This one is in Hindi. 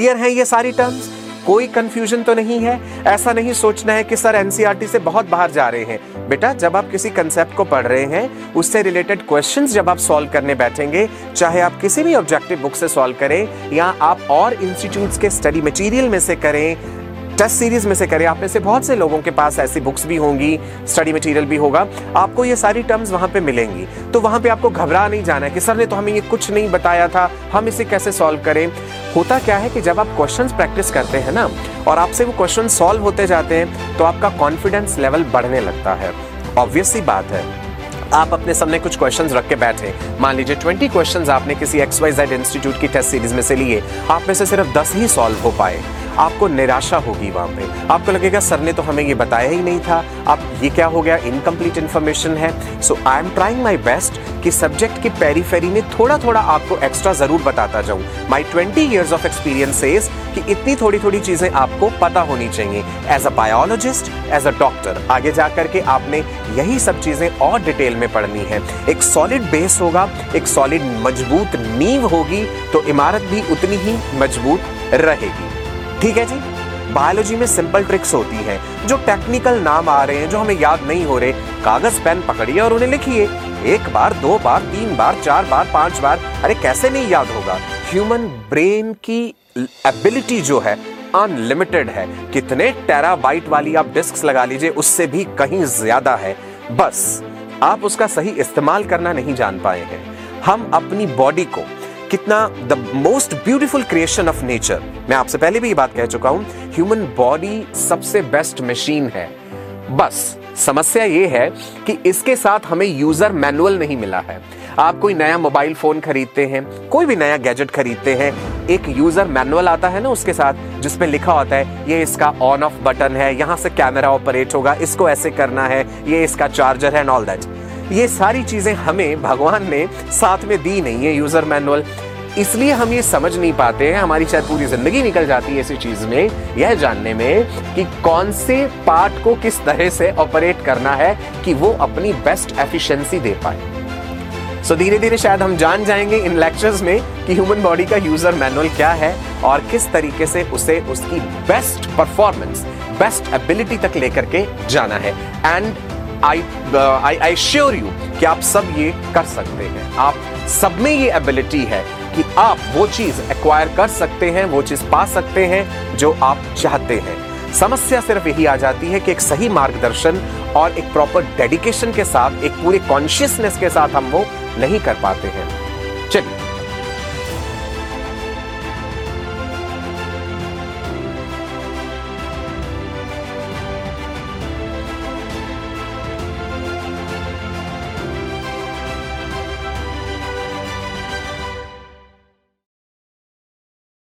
क्लियर है ये सारी टर्म्स कोई कंफ्यूजन तो नहीं है? ऐसा नहीं सोचना है कि सर एनसीईआरटी से बहुत बाहर जा रहे हैं। बेटा, जब आप किसी कंसेप्ट को पढ़ रहे हैं, उससे रिलेटेड क्वेश्चंस जब आप सॉल्व करने बैठेंगे, चाहे आप किसी भी ऑब्जेक्टिव बुक से सॉल्व करें, या आप और इंस्टीट्यूट्स के स्टडी मटेरियल में से करें टेस्ट सीरीज़ में से करें। आप में से बहुत से लोगों के पास ऐसी बुक्स भी होंगी, स्टडी मटेरियल भी होगा। आपको ये सारी टर्म्स वहाँ पे मिलेंगी। तो वहाँ पे आपको घबरा नहीं जाना है कि सर ने तो हमें ये कुछ नहीं बताया था, हम इसे कैसे सॉल्व करें? होता क्या है कि जब आप क्वेश्चन प्रैक्टिस करते हैं ना, और आपसे वो क्वेश्चन सॉल्व होते जाते हैं तो आपका कॉन्फिडेंस लेवल बढ़ने लगता है। ऑब्वियस सी बात है। आप अपने सामने कुछ क्वेश्चंस रख के बैठे। मान लीजिए 20 क्वेश्चंस आपने किसी एक्स वाई जेड इंस्टीट्यूट की टेस्ट सीरीज़ में से लिए। आप में से सिर्फ़ 10 ही सॉल्व हो पाए। आपको निराशा होगी वहाँ पे। आपको लगेगा, सर ने तो हमें ये बताया ही नहीं था। अब ये क्या हो गया? इनकम्प्लीट इन्फॉर्मेशन है। So I am trying my best कि सब्जेक्ट की पेरीफेरी में थोड़ा थोड़ा आपको एक्स्ट्रा ज़रूर बताता जाऊँ। My twenty years of experience कि इतनी थोड़ी थोड़ी चीज़ें आपको पता होनी चाहिए। As a biologist as a doctor आगे जाकर के आपने यही सब चीज़ें और डिटेल में पढ़नी है। एक सॉलिड बेस होगा, एक सॉलिड मज़बूत नींव होगी तो इमारत भी उतनी ही मज़बूत रहेगी। ठीक है जी? बायोलॉजी में सिंपल ट्रिक्स होती हैं, जो टेक्निकल नाम आ रहे हैं, जो हमें याद नहीं हो रहे। कागज़ पेन पकड़िए और उन्हें लिखिए। एक बार, दो बार, तीन बार, चार बार, पाँच बार। अरे, कैसे नहीं याद होगा? ह्यूमन ब्रेन की एबिलिटी जो है अनलिमिटेड है। कितने टेराबाइट वाली आप डिस्क लगा लीजिए, उससे भी कहीं ज़्यादा है। बस, आप उसका सही इस्तेमाल करना नहीं जान पाए हैं। हम अपनी बॉडी को कितना the most beautiful creation of nature मैं आपसे पहले भी ये बात कह चुका हूँ ह्यूमन बॉडी सबसे बेस्ट मशीन है। बस, समस्या ये है कि इसके साथ हमें यूज़र मैनुअल नहीं मिला है। आप कोई नया मोबाइल फ़ोन खरीदते हैं, कोई भी नया गैजेट खरीदते हैं, एक यूज़र मैनुअल आता है ना उसके साथ जिसमें लिखा होता है, ये इसका ऑन ऑफ़ बटन है, यहाँ से कैमरा ऑपरेट होगा, इसको ऐसे करना है, ये इसका चार्जर है एंड ऑल दैट ये सारी चीज़ें हमें भगवान ने साथ में दी नहीं है यूज़र मैनुअल इसलिए हम ये समझ नहीं पाते हैं, हमारी शायद पूरी ज़िंदगी निकल जाती है इसी चीज़ में, यह जानने में कि कौन से पार्ट को किस तरह से ऑपरेट करना है कि वो अपनी बेस्ट एफिशिएंसी दे पाए। सो धीरे धीरे शायद हम जान जाएँगे इन लेक्चर्स में कि ह्यूमन बॉडी का यूज़र मैनुअल क्या है और किस तरीके से उसे उसकी बेस्ट परफॉर्मेंस, बेस्ट एबिलिटी तक लेकर के जाना है। And I I I sure you कि आप सब ये कर सकते हैं। आप सब में ये एबिलिटी है कि आप वो चीज़ एक्वायर कर सकते हैं, वो चीज़ पा सकते हैं जो आप चाहते हैं। समस्या सिर्फ़ यही आ जाती है कि एक सही मार्गदर्शन और एक प्रॉपर डेडिकेशन के साथ, एक पूरे कॉन्शियसनेस के साथ हम वो नहीं कर पाते हैं। चलिए